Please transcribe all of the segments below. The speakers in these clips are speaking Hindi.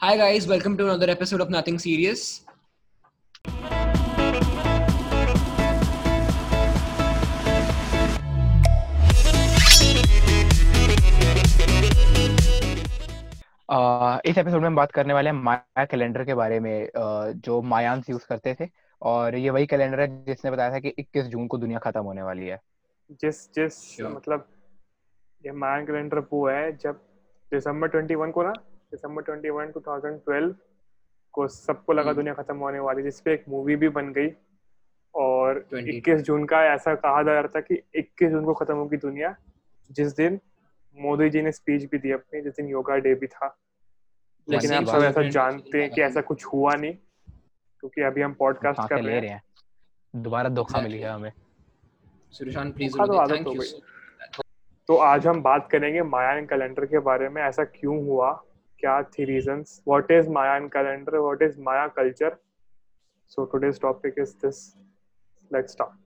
Hi, guys, welcome to another episode of Nothing Serious. uh, इस एपिसोड में हम बात करने वाले हैं माया कैलेंडर के बारे में uh, जो मायांस यूज़ करते थे और ये वही कैलेंडर है जिसने बताया था कि 21 जून को दुनिया खत्म होने वाली है जिस जिस Sure. मतलब ये मायन कैलेंडर वो है जब दिसंबर 21 को ना दिसंबर 21 2012 को सबको लगा हम्म। दुनिया खत्म होने वाली जिसपे एक मूवी भी बन गई। और 20. 21 जून का ऐसा कहा जा रहा था कि 21 जून को खत्म होगी दुनिया जिस दिन मोदी जी ने स्पीच भी दी अपनी जिस दिन योगा डे भी था। लेकिन बात सब ऐसा जानते हैं कि ऐसा कुछ हुआ नहीं क्योंकि अभी हम पॉडकास्ट कर रहे हैं। दोबारा धोखा मिल गया हमें। please तो। तो आज हम बात करेंगे मायान कैलेंडर के बारे में ऐसा क्यों हुआ? क्या थी reasons what is Mayan calendar what is Maya culture so today's topic is this let's start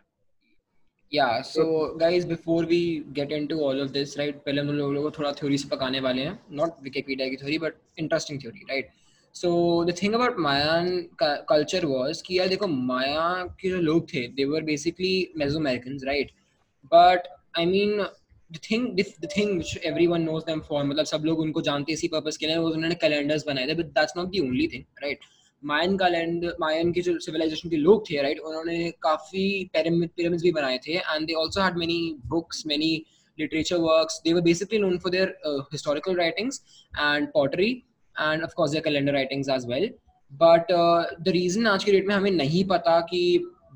Yeah, so guys, before we get into all of this, right? पहले हम लोगों को थोड़ा थ्योरी से पकाने वाले हैं not Wikipedia की theory but interesting theory, right? So the thing about Mayan cu- culture was कि यार देखो माया के जो लोग थे they were basically Mesoamericans, right? But I mean the thing the, the thing which everyone knows them for मतलब सब लोग उनको जानते इसी पर्पस के लिए वो उन्होंने कैलेंडर्स बनाए थे but that's not the only thing, right? Mayan calendar Mayan के जो सिविलाइजेशन के लोग थे राइट उन्होंने काफ़ी पिरामिड्स भी बनाए थे and they also had many books many literature works they were basically known for their uh, historical writings and pottery and of course their calendar writings as well but uh, the reason आज के डेट में हमें नहीं पता कि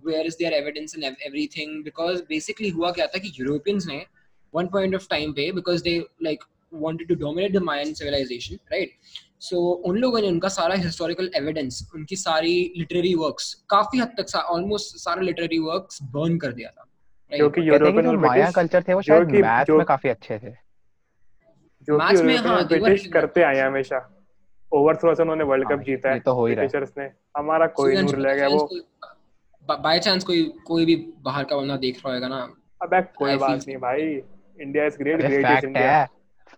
where is their evidence and ev- everything because basically हुआ क्या था कि यूरोपियंस ने one point of time पे because they like wanted to dominate the Mayan civilization right? So उन लोगों ने उनका सारा historical evidence उनकी सारी literary works काफ़ी हद तक ऑलमोस्ट सारा literary works burn कर दिया था right? क्योंकि कि यूरोपियन और माया कल्चर थे वो शायद मैथ में काफ़ी अच्छे थे। जो कि में, हाँ, और they were ब्रिटिश करते आए हमेशा। ओवरथ्रो से उन्होंने वर्ल्ड हाँ, कप जीता है तो हो ही रहा है। हमारा कोई नूर ले गया वो chance कोई- कोई कोई भी बाहर का बंदा देख रहा होगा ना। अबे कोई बात नहीं भाई। India is great great is fact India है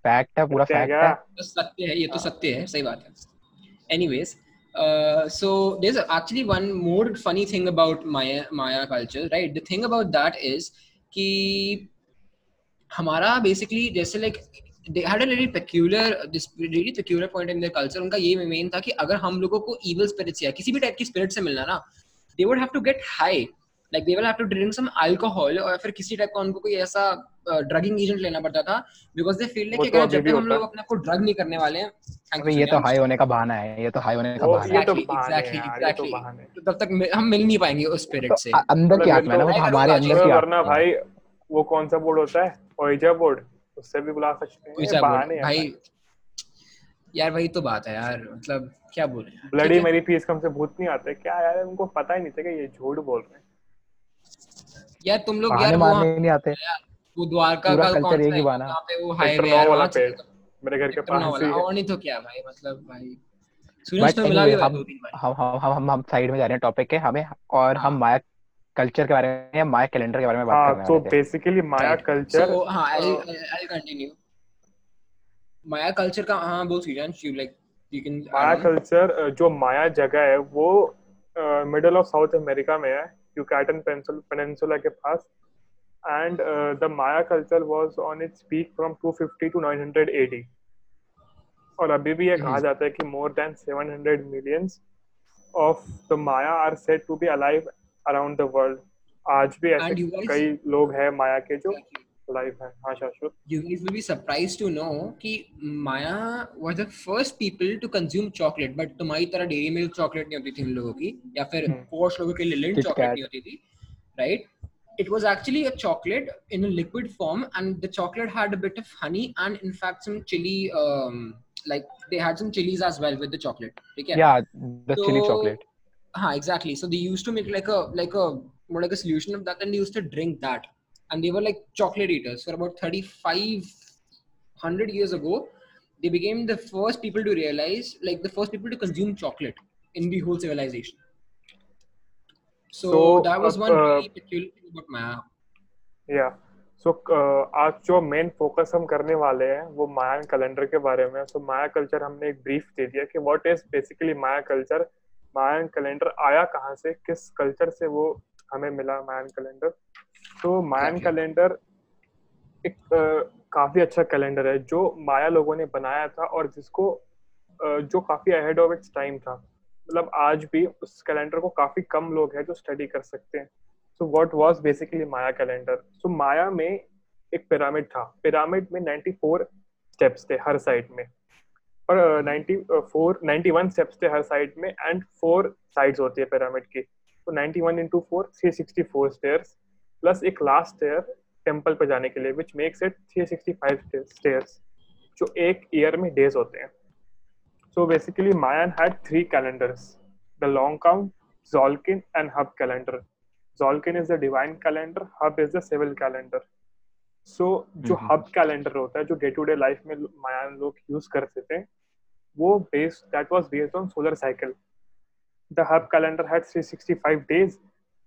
फैक्ट है पूरा फैक्ट है तो सत्य है ये तो सत्य है सही बात है anyways uh, so there's actually one more funny thing about Maya Maya culture, right? The thing about that is कि हमारा basically जैसे like they had a really peculiar this really peculiar point in their culture उनका ये मेन था कि अगर हम लोगों को evil spirits या किसी भी टाइप की spirit से मिलना ना they would have to get high like they will have to drink some alcohol और फिर किसी टाइप का उनको कोई ऐसा ड्रगिंग एजेंट लेना पड़ता था because they feel like वो कि तो अगर जब तक हम लोग अपने को ड्रग नहीं करने वाले हैं ये तो हाई होने का बहाना है ये तो हाई होने का बहाना हैं। exactly, यार ये तो तो तब तक मिल- हम मिल नहीं पाएँगे उस स्पिरिट से। तो अंदर की आत्मा है? ना वो हमारे अंदर की वरना भाई वो कौन सा बोर्ड होता है? ओइजा बोर्ड उससे भी बुला सकते हैं। सा बहाने भाई। यार। वही तो बात है यार मतलब क्या बोले? यार, ब्लडी मेरी फ़ीस कम से भूत नहीं आते। क्या यार उनको पता ही नहीं था कि ये झूठ बोल रहे हैं। यार तुम लोग यार मारने नहीं आते। वो द्वारका का culture कौन एक सा ही बहाना। पे वो हाईवे है वाला पेड़ मेरे घर के पास ही है। और नहीं तो क्या भाई मतलब भाई सूरज तो मिला भी है हम दो तीन बार। हम हम हम हम हम साइड में जा रहे हैं टॉपिक के हमें और हम हाँ। माया कल्चर के बारे में या माया कैलेंडर के बारे में बात हाँ तो थे। Basically Maya. कल्चर हाँ I'll continue. माया कल्चर का हाँ बोल you can add Maya culture जो माया जगह है वो मिडल ऑफ़ साउथ अमेरिका में है। यूकैटन पेनिनसुला के पास। And the Maya culture was on its peak from 250 to 900 AD और अभी भी ये कहा हम्म। जाता है कि more than 700 millions of the Maya are said to be alive around the world आज भी ऐसे कई लोग हैं माया के जो लाइव हैं हाँ शाश्वत You guys will be surprised to know कि Maya were the first people to consume chocolate, but तुम्हारी तरह डेयरी मिल्क चॉकलेट नहीं होती थी इन लोगों की या फिर हम्म। पोश लोगों के लिए लिंट Kit चॉकलेट Kat. नहीं होती थी, right? It was actually a chocolate in a liquid form, and the chocolate had a bit of honey and in fact some chili. Um, like they had some chilies as well with the chocolate. ठीक है? या द चिली So- चॉकलेट हाँ, exactly. So they used to make like a like a more like a solution of that, and they used to drink that. And they were like chocolate eaters for about thirty five hundred years ago. They became the first people to realize, like the first people to consume chocolate in the whole civilization. So, So, that was uh, one uh, really peculiar thing about Maya. Yeah. So so, uh, आज जो मेन फोकस हम करने वाले हैं वो माया कैलेंडर के बारे में सो माया कल्चर हमने एक ब्रीफ दे दिया कि what is basically Maya culture Mayan calendar आया कहाँ से किस कल्चर से वो हमें मिला मायन कैलेंडर तो मायन कैलेंडर एक काफ़ी अच्छा कैलेंडर है जो माया लोगों ने बनाया था और जिसको जो काफ़ी अहेड ऑफ़ इट्स टाइम था। मतलब आज भी उस कैलेंडर को काफ़ी कम लोग हैं जो स्टडी कर सकते हैं। So what was basically Maya calendar so Maya में एक पिरामिड था। पिरामिड में 94 स्टेप्स थे हर साइड में। और ninety four ninety one steps थे हर साइड में एंड फोर साइड्स होती है पिरामिड की। तो ninety one into four three sixty four stairs plus एक लास्ट स्टेयर टेंपल पे जाने के लिए which makes it three sixty five stairs जो एक ईयर में डेज़ होते हैं so basically Mayan had three calendars the long count Zolkin and Hub calendar. Zolkin is the divine calendar, Hub is the civil calendar. So so, जो हब mm-hmm. कैलेंडर होता है जो डे टू डे लाइफ में मायान लोग यूज़ करते थे वो based that was based on solar cycle the Haab calendar had 365 days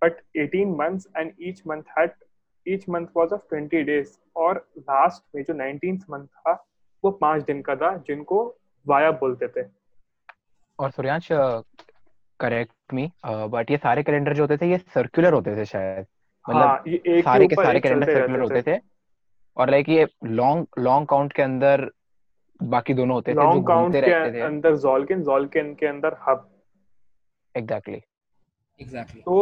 but 18 months and each month had each month was of 20 days और लास्ट में जो 19th मंथ था वो पाँच दिन का था जिनको वाया बोलते थे। और सूर्यांश करेक्ट मी बट ये सारे कैलेंडर जो होते थे ये सर्कुलर होते थे शायद। मतलब हाँ, ये सारे के सारे कैलेंडर सर्कुलर होते थे। और लाइक ये लॉन्ग लॉन्ग काउंट के अंदर बाकी दोनों होते थे लॉन्ग काउंट के अंदर जोल्किन जोल्किन के अंदर हब एग्जैक्टली एग्जैक्टली तो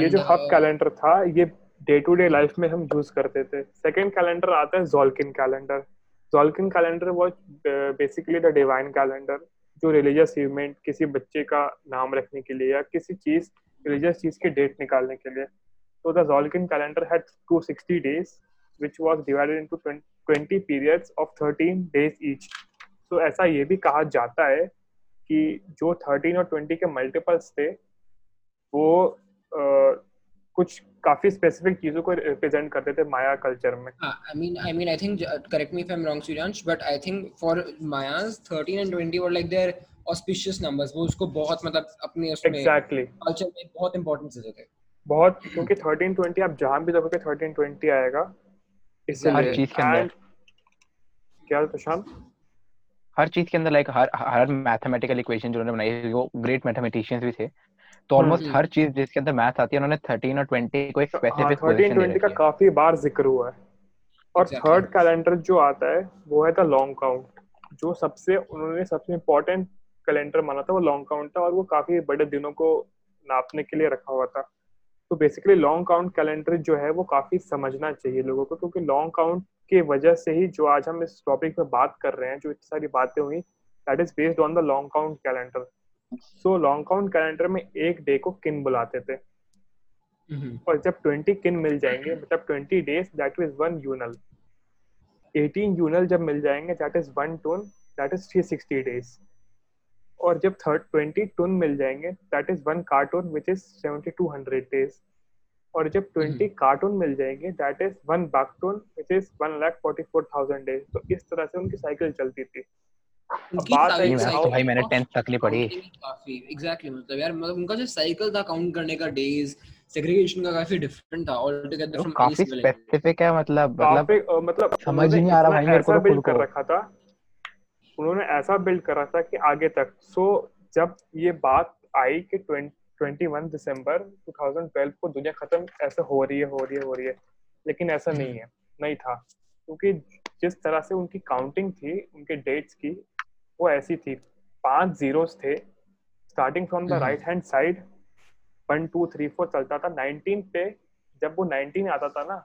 ये जो हब कैलेंडर था ये डे टू डे लाइफ में हम यूज़ करते थे। सेकंड कैलेंडर आता है Tzolkin calendar Tzolkin calendar was basically the divine calendar जो रिलीजियस इवेंट किसी बच्चे का नाम रखने के लिए या किसी चीज़ रिलीजियस चीज़ की डेट निकालने के लिए। तो the Tzolkin calendar had 260 days which was divided into 20 periods of 13 days each. So ऐसा ये भी कहा जाता है कि जो 13 और 20 के मल्टीपल्स थे वो uh, कुछ काफ़ी स्पेसिफिक चीज़ों को रिप्रेजेंट करते थे माया कल्चर में। I mean I mean I think correct me if I am wrong Suryansh but I think for Mayas 13 and 20 were like their auspicious numbers वो उसको बहुत मतलब अपने उसमें exactly. कल्चर में बहुत इंपॉर्टेंस देते थे। बहुत क्योंकि 13 20 आप जहाँ भी देखोगे 13 20 आएगा। इससे हर चीज़ के अंदर। क्या प्रशांत? हर चीज़ के अंदर लाइक हर हर मैथमेटिकल इक्वेशन जो उन्होंने बनाई वो ग्रेट मैथमेटिशियंस भी थे। तो ऑलमोस्ट हम्म, हर हम्म। चीज़ जिसके अंदर मैथ आती है उन्होंने 13 और 20 को एक स्पेसिफिक पोजीशन 13 20 का काफ़ी बार ज़िक्र हुआ है। और थर्ड कैलेंडर जो आता है वो है द लॉन्ग काउंट जो सबसे उन्होंने सबसे इम्पोर्टेंट कैलेंडर माना था वो लॉन्ग काउंट था और वो काफ़ी बड़े दिनों को नापने के लिए रखा हुआ था। तो बेसिकली लॉन्ग काउंट कैलेंडर जो है वो काफ़ी समझना चाहिए लोगों को क्योंकि लॉन्ग काउंट की वजह से ही जो आज हम इस टॉपिक पे बात कर रहे हैं जो इतनी सारी बातें हुई that is based on the long count calendar so long count calendar में एक डे को किन बुलाते थे? mm-hmm. और जब ट्वेंटी किन मिल जाएँगे मतलब twenty days that is one uinal eighteen uinal जब मिल जाएँगे that is one tun that is three sixty days और जब थर्ड ट्वेंटी टून मिल जाएँगे that is one katun which is seventy two hundred days और जब ट्वेंटी हम्म। कार्टून मिल जाएँगे that is one baktun which is one lakh forty four thousand days तो इस तरह से उनकी साइकिल चलती थी। बात है तो भाई मैंने 10th तक ले पढ़ी। काफ़ी एग्जैक्टली मतलब यार मतलब उनका जो साइकिल था काउंट करने का डेज़ सेग्रीगेशन का काफ़ी डिफरेंट था ऑल टुगेदर फ्रॉम काफ़ी स्पेसिफिक है मतलब मतलब मतलब समझ नहीं आ रहा भाई मेरे को बिल्ड कर रखा था। उन्होंने ऐसा बिल्ड करा था कि आगे तक। सो जब ये बात आई कि ट्वेंटी वन दिसंबर 2012 को दुनिया खत्म ऐसे हो रही है हो रही है हो रही है। लेकिन ऐसा नहीं है नहीं था। क्योंकि जिस तरह से उनकी काउंटिंग थी उनके डेट्स की वो ऐसी थी। पाँच जीरोस थे। Starting from the right hand side one two three four चलता था। नाइनटीन पे जब वो नाइनटीन आता था ना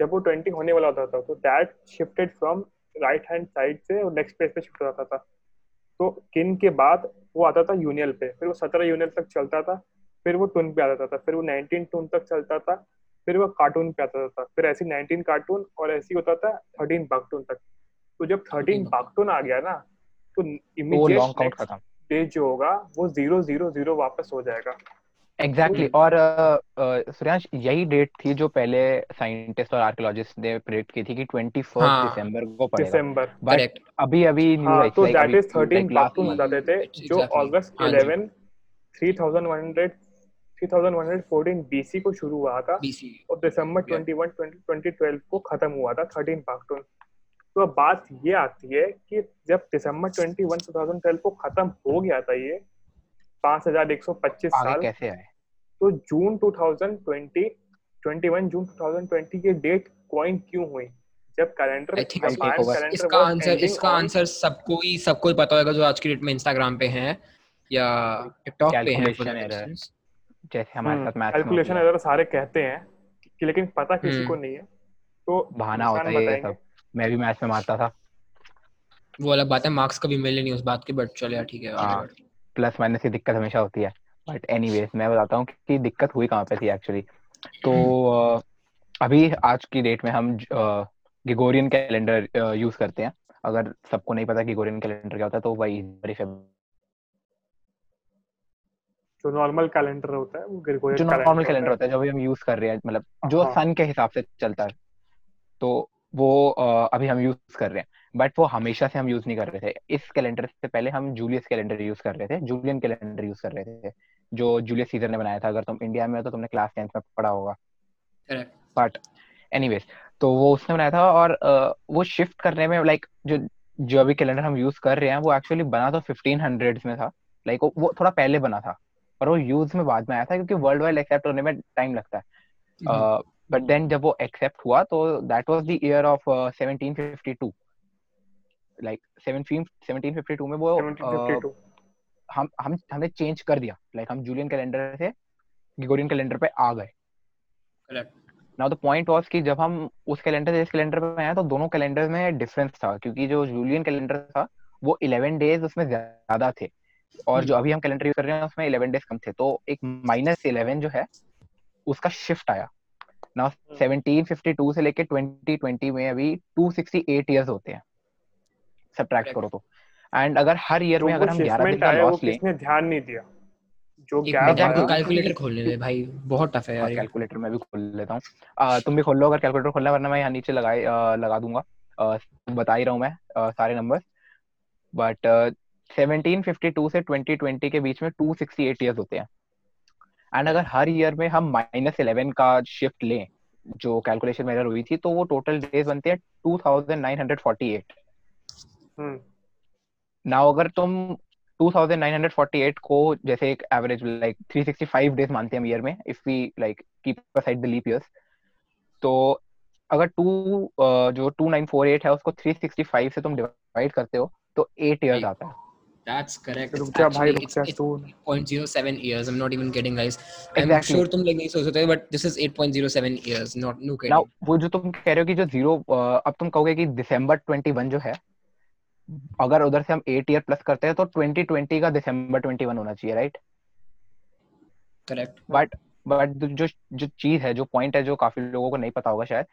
जब वो ट्वेंटी होने वाला होता था तो that shifted from right hand side से और नेक्स्ट पेज पे शिफ्ट हो जाता था। तो किन के बाद वो आता था यूनियल पे फिर वो सत्रह यूनियल तक चलता था फिर वो टून पे आता था फिर वो नाइनटीन टून तक चलता था फिर वो कार्टून पे आता था फिर ऐसी नाइनटीन कार्टून और ऐसी होता था थर्टीन बागटून तक। तो जब थर्टीन बागटून। आ गया ना तो इमीडिएट डे जो होगा वो ज़ीरो ज़ीरो ज़ीरो वापस हो जाएगा। Exactly exactly. और सुरेश यही डेट थी जो पहले साइंटिस्ट और आर्कियोलॉजिस्ट ने प्रेडिक्ट की थी कि 21 हाँ, दिसंबर को पड़ेगा। दिसंबर बट अभी अभी न्यूज़ हाँ, तो दैट इज़ 13 बातों बताते थे जो अगस्त 11 3100 3114 बीसी को शुरू हुआ था और दिसंबर 21 2012 को खत्म हुआ था 13 पाक्टून तो अब बात ये आती है कि जब दिसंबर 21 2012 को खत्म हो गया था ये 5125 साल कैसे आए? तो जून 2020 21 जून 2020 की डेट कॉइन क्यों हुई जब कैलेंडर इसका आंसर इसका आंसर सबको ही सबको ही पता होगा जो आज की डेट में इंस्टाग्राम पे हैं या टिकटॉक पे हैं जैसे हमारे साथ मैथ कैलकुलेशन एरर सारे कहते हैं कि लेकिन पता किसी हम्म। को नहीं है। तो बहाना होता है ये सब। मैं भी मैथ में मारता था। वो अलग बात है मार्क्स कभी मिले नहीं उस बात की बट चलो यार ठीक है प्लस माइनस की दिक्कत हमेशा होती है। बट एनीवेज मैं बताता हूँ कि दिक्कत हुई कहाँ पे थी एक्चुअली तो अभी आज की डेट में हम गिगोरियन कैलेंडर यूज़ करते हैं। अगर सबको नहीं पता गिगोरियन कैलेंडर क्या होता है तो वही जो नॉर्मल कैलेंडर होता है वो ग्रेगोरियन जो नॉर्मल कैलेंडर होता है। जो अभी हम यूज़ कर रहे हैं मतलब जो सन हाँ। के हिसाब से चलता है। तो वो अभी हम यूज़ कर रहे हैं। बट वो हमेशा से हम यूज़ नहीं कर रहे थे। इस कैलेंडर से पहले हम जूलियस कैलेंडर यूज़ कर रहे थे। जूलियन कैलेंडर यूज़ कर रहे थे। जो जूलियस सीजर ने बनाया था अगर तुम इंडिया में हो तो तुमने क्लास टेंथ में पढ़ा होगा। बट एनीवेज तो वो उसने बनाया था और वो शिफ्ट करने में लाइक जो जो अभी कैलेंडर हम यूज़ कर रहे हैं वो एक्चुअली बना तो फिफ्टीन हंड्रेड में था। लाइक वो थोड़ा पहले बना था और वो यूज़ में बाद में आया था क्योंकि वर्ल्ड वाइड एक्सेप्ट होने में टाइम लगता है। But hmm. देन जब वो एक्सेप्ट हुआ तो that was the year of 1752 like 1752 में वो uh, हम हम हमने चेंज कर दिया। लाइक like, हम जूलियन कैलेंडर से ग्रिगोरियन कैलेंडर पे आ गए। नाउ द पॉइंट वाज कि जब हम उस कैलेंडर से इस कैलेंडर पे आए तो दोनों कैलेंडर में डिफरेंस था क्योंकि जो जूलियन कैलेंडर था वो 11 डेज़ उसमें ज़्यादा थे। और जो अभी हम कैलेंडर यूज़ कर रहे हैं उसमें इलेवन डेज़ कम थे। तो एक माइनस इलेवन जो है उसका शिफ्ट आया। ना सेवनटीन फिफ्टी टू से लेके ट्वेंटी ट्वेंटी में अभी टू सिक्सटी एट ईयर्स होते हैं। सब्ट्रैक्ट करो तो। एंड अगर हर ईयर में अगर हम ग्यारह दिन का लॉस लें ध्यान नहीं दिया? जो कैलकुलेटर खोलने दे भाई। बहुत टफ है यार कैलकुलेटर मैं भी खोल लेता हूँ। तुम भी खोल लो अगर कैलकुलेटर खोलना वरना मैं यहाँ नीचे लगाए लगा दूँगा। बता ही रहा हूँ मैं सारे नंबर बट 1752 से 2020 के बीच में 268 इयर्स होते हैं। एंड अगर हर ईयर में हम माइनस इलेवन का शिफ्ट लें जो कैलकुलेशन मेरा हुई थी तो वो टोटल डेज़ बनते हैं 2948 हम्म। नाउ अगर तुम 2948 को जैसे एक एवरेज लाइक 365 डेज़ मानते हैं ईयर में if we like keep aside the leap years तो अगर टू जो 2948 है उसको 365 से तुम डिवाइड करते हो तो 8 इयर्स आता है That's correct. रुक जा भाई रुक जा तू 0.07 years. I'm not even kidding guys. I'm exactly. sure तुम लोग नहीं सोच सकते but this is 8.07 years. Not no kidding. Now वो जो तुम कह रहे हो कि जो ज़ीरो अब तुम कहोगे कि दिसंबर 21 जो है अगर उधर से हम 8 ईयर प्लस करते हैं तो 2020 का दिसंबर 21 होना चाहिए राइट करेक्ट बट बट जो जो चीज़ है जो पॉइंट है जो काफ़ी लोगों को नहीं पता होगा शायद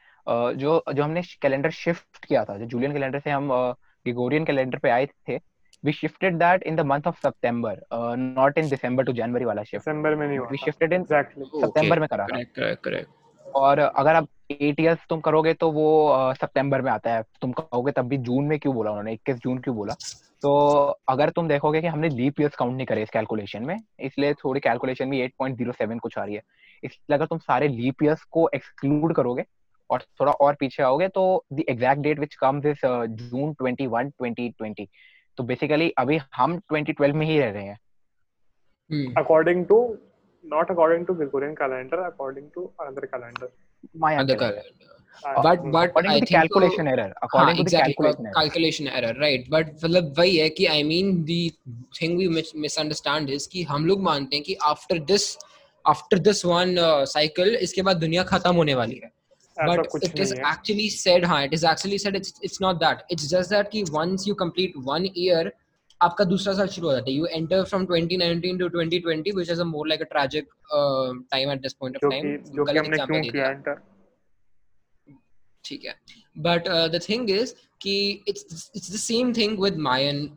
जो जो हमने कैलेंडर शिफ्ट किया था जो जूलियन कैलेंडर से हम ग्रिगोरियन कैलेंडर पे आए थे we shifted that in the month of September, uh, not in December to January वाला shift. December में नहीं हुआ. We shifted in exactly. September okay. में करा correct, correct, correct. और अगर आप एट ईयर्स तुम करोगे तो वो सितंबर में आता है। तुम कहोगे तब भी जून में क्यों बोला उन्होंने? इक्कीस जून क्यों बोला? तो अगर तुम देखोगे कि हमने लीप ईयर्स काउंट नहीं करे इस कैलकुलेशन में इसलिए थोड़ी कैलकुलेशन भी 8.07 कुछ आ रही है। इसलिए अगर तुम सारे लीप ईयर्स को एक्सक्लूड करोगे और थोड़ा और पीछे आओगे तो the exact date which comes is June 21 2020 तो बेसिकली अभी हम 2012 में ही रह रहे हैं। According to not according to Gregorian calendar according to another calendar my other calendar but but according I to the calculation error according to the calculation error calculation error right but मतलब वही है कि I mean the thing we misunderstand is कि हम लोग मानते हैं कि after this after this one uh, cycle इसके बाद दुनिया खत्म होने वाली है but it is actually said हाँ it is actually said it's it's not that it's just that कि once you complete one year आपका दूसरा साल शुरू हो जाता है। You enter from 2019 to 2020 which is a more like a tragic time at this point of time जो कि हमने क्यों किया एंटर ठीक है। बट द थिंग इज़ कि it's it's the same thing with Mayan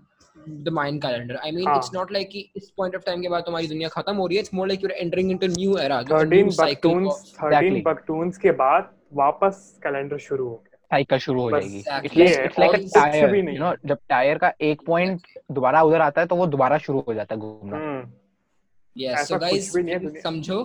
the Mayan calendar I mean it's not like कि इस पॉइंट ऑफ़ टाइम के बाद तुम्हारी दुनिया खत्म हो रही है it's more like you are entering into new era 13 baktuns 13 baktuns के बाद वापस कैलेंडर शुरू हो गया। साइकिल शुरू हो जाएगी। It's like a tyre you know जब टायर का एक पॉइंट दोबारा उधर आता है तो वो दोबारा शुरू हो जाता है घूमना। यस सो गाइस समझो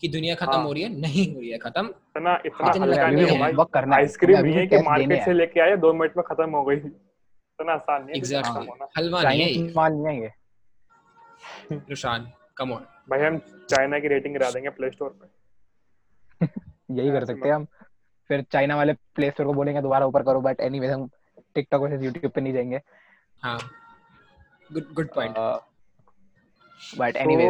कि दुनिया खत्म हाँ. हो रही है नहीं हो रही है खत्म। इतना इतना हल्का नहीं है। भाई करना आइसक्रीम नहीं है कि मार्केट से लेके आए दो मिनट में खत्म हो गई। इतना आसान नहीं है एग्जैक्टली हलवा नहीं है माल नहीं है ये। रुशान कम ऑन भाई हम चाइना की रेटिंग करा देंगे प्ले स्टोर पे। यही कर सकते हैं हम। फिर चाइना वाले प्ले स्टोर को बोलेंगे दोबारा ऊपर करो बट एनीवे हम टिकटॉक वैसे यूट्यूब पे नहीं जाएँगे। हाँ good good point but anyway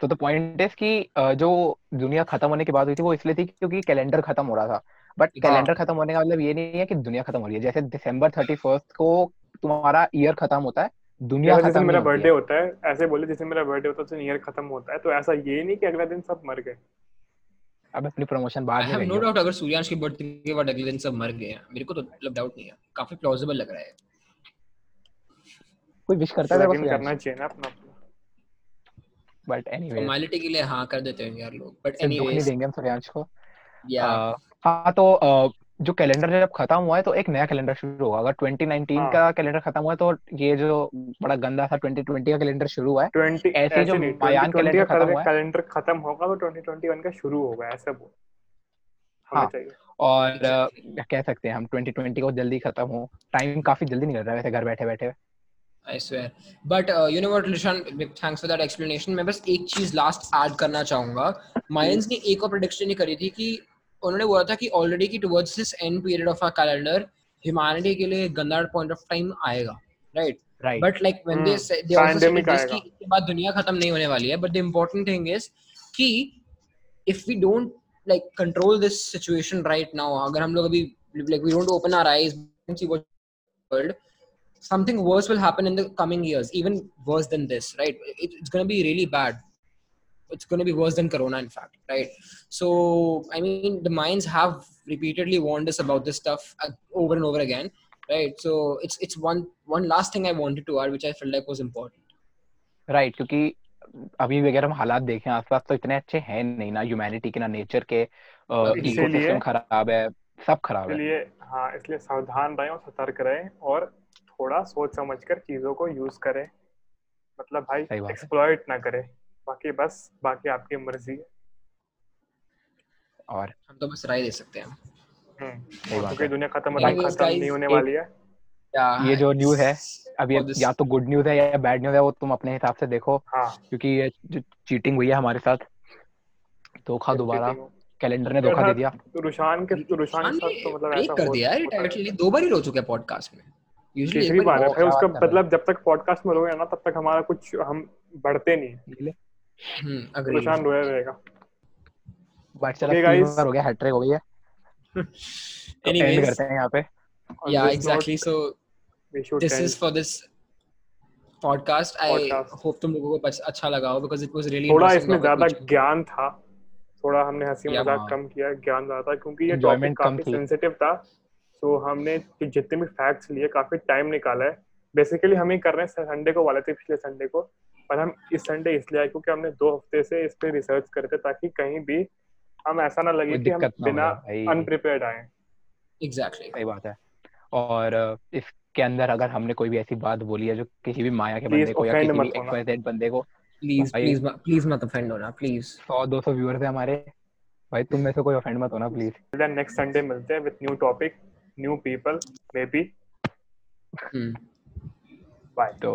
तो द पॉइंट इज़ कि जो दुनिया खत्म होने की बात हुई थी वो इसलिए थी क्योंकि कैलेंडर खत्म हो रहा था। बट कैलेंडर खत्म होने का मतलब ये नहीं है कि दुनिया खत्म हो रही है। जैसे दिसंबर थर्टी फ़र्स्ट को तुम्हारा ईयर खत्म होता है दुनिया खत्म मेरा बर्थडे होता है ऐसे बोले जैसे मेरा बर्थडे होता है ईयर खत्म होता है तो ऐसा ये नहीं कि अगला दिन सब मर गए। अब अपनी प्रमोशन बाद में नो डाउट अगर सूर्यांश की बर्थडे के बाद अगले दिन सब मर गए मेरे को तो मतलब डाउट नहीं है। काफ़ी प्लॉजिबल लग रहा है। कोई विश करता है करना चाहिए ना अपना बट एनीवे फॉर्मेलिटी के लिए हाँ कर देते हैं यार लोग। बट एनीवे नहीं देंगे हम सूर्यांश को। या हाँ तो जो कैलेंडर जब खत्म हुआ है तो एक नया कैलेंडर शुरू होगा। अगर 2019 हाँ. का कैलेंडर खत्म हुआ है तो ये जो बड़ा गंदा था 2020 का कैलेंडर शुरू हुआ है 20 ऐसे ऐसे जो मायान कैलेंडर खत्म हुआ है। कैलेंडर खत्म होगा तो 2021 का शुरू होगा ऐसा बोल। हाँ। और कह सकते हैं हम 2020 को जल्दी खत्म हो। टाइम काफ़ी जल्दी निकल रहा है वैसे घर बैठे बैठे। Swear. But uh, you know what, Lishan, thanks for that explanation. मैं बस एक चीज़ लास्ट ऐड करना चाहूँगा। मायंस ने एक और प्रेडिक्शन ही करी थी कि उन्होंने बोला था कि ऑलरेडी की towards this end period of our calendar humanity के लिए गंदा पॉइंट ऑफ़ टाइम आएगा right right but like when they they also कि इसके बाद दुनिया खत्म नहीं होने वाली है but the important thing is कि if we don't like control this situation right now अगर हम लोग अभी like we don't open our eyes and see what world something worse will happen in the coming years even worse than this right? It, it's going to be It's going to be worse than Corona, in fact, right? So, I mean, the minds have repeatedly warned us about this stuff uh, over and over again, right? So, it's it's one one last thing I wanted to add, which I felt like was important. Right, क्योंकि अभी अगर हम हालात देखें आसपास तो इतने अच्छे हैं नहीं ना ह्यूमैनिटी के ना नेचर के इकोसिस्टम खराब है सब खराब है इसलिए हाँ इसलिए सावधान रहें और सतर्क रहें और थोड़ा सोच समझ कर चीज़ों को यूज़ करें मतलब भाई एक्सप्लॉइट ना करें बाकी बस बाकी आपकी मर्ज़ी है। और? हम तो बस राय दे सकते हैं। क्योंकि दुनिया खत्म खत्म नहीं होने वाली है। ये जो न्यूज़ है अभी या तो गुड न्यूज़ है या बैड न्यूज़ है वो तुम अपने हिसाब से देखो। हाँ. क्योंकि ये जो चीटिंग हुई है हमारे साथ धोखा दोबारा। कैलेंडर ने धोखा दे दिया। तो रुशान के तो रुशान के साथ तो मतलब ऐसा कर दिया है दो बार ही रो चुके हैं पॉडकास्ट में। तीसरी बार है उसका मतलब जब तक पॉडकास्ट में रहोगे ना तब तक हमारा कुछ हम बढ़ते नहीं। हम्म परेशान रोया रहेगा बट चलो तीन हो गया हैट्रिक हो गई है। एनीवेज करते हैं यहाँ पे। या exactly so this is for this podcast I hope तुम लोगों को अच्छा लगा हो बिकॉज़ इट वाज रियली थोड़ा इसमें ज़्यादा ज्ञान था। थोड़ा हमने हँसी मज़ाक कम किया ज्ञान ज़्यादा था क्योंकि ये टॉपिक काफ़ी सेंसिटिव था। तो हमने जितने भी फैक्ट्स लिए काफ़ी टाइम निकाला है। बेसिकली हम ही कर रहे हैं संडे को वाले थे पिछले संडे को। पर हम इस संडे इसलिए आए क्योंकि हमने दो हफ़्ते से इस पे रिसर्च करते ताकि कहीं भी हम ऐसा ना लगे कि हम बिना अनप्रिपेयर्ड आए। एग्जैक्टली सही बात है। और इसके अंदर अगर हमने कोई भी ऐसी बात बोली है जो किसी भी माया के बंदे को या किसी भी एक्सवाइजेड बंदे को प्लीज़ प्लीज़ प्लीज़ मत ऑफेंड होना प्लीज़ 100 200 व्यूअर्स है हमारे। भाई तुम में से कोई ऑफेंड मत होना प्लीज़ देन नेक्स्ट संडे मिलते हैं with new topic new people maybe hmm. bye so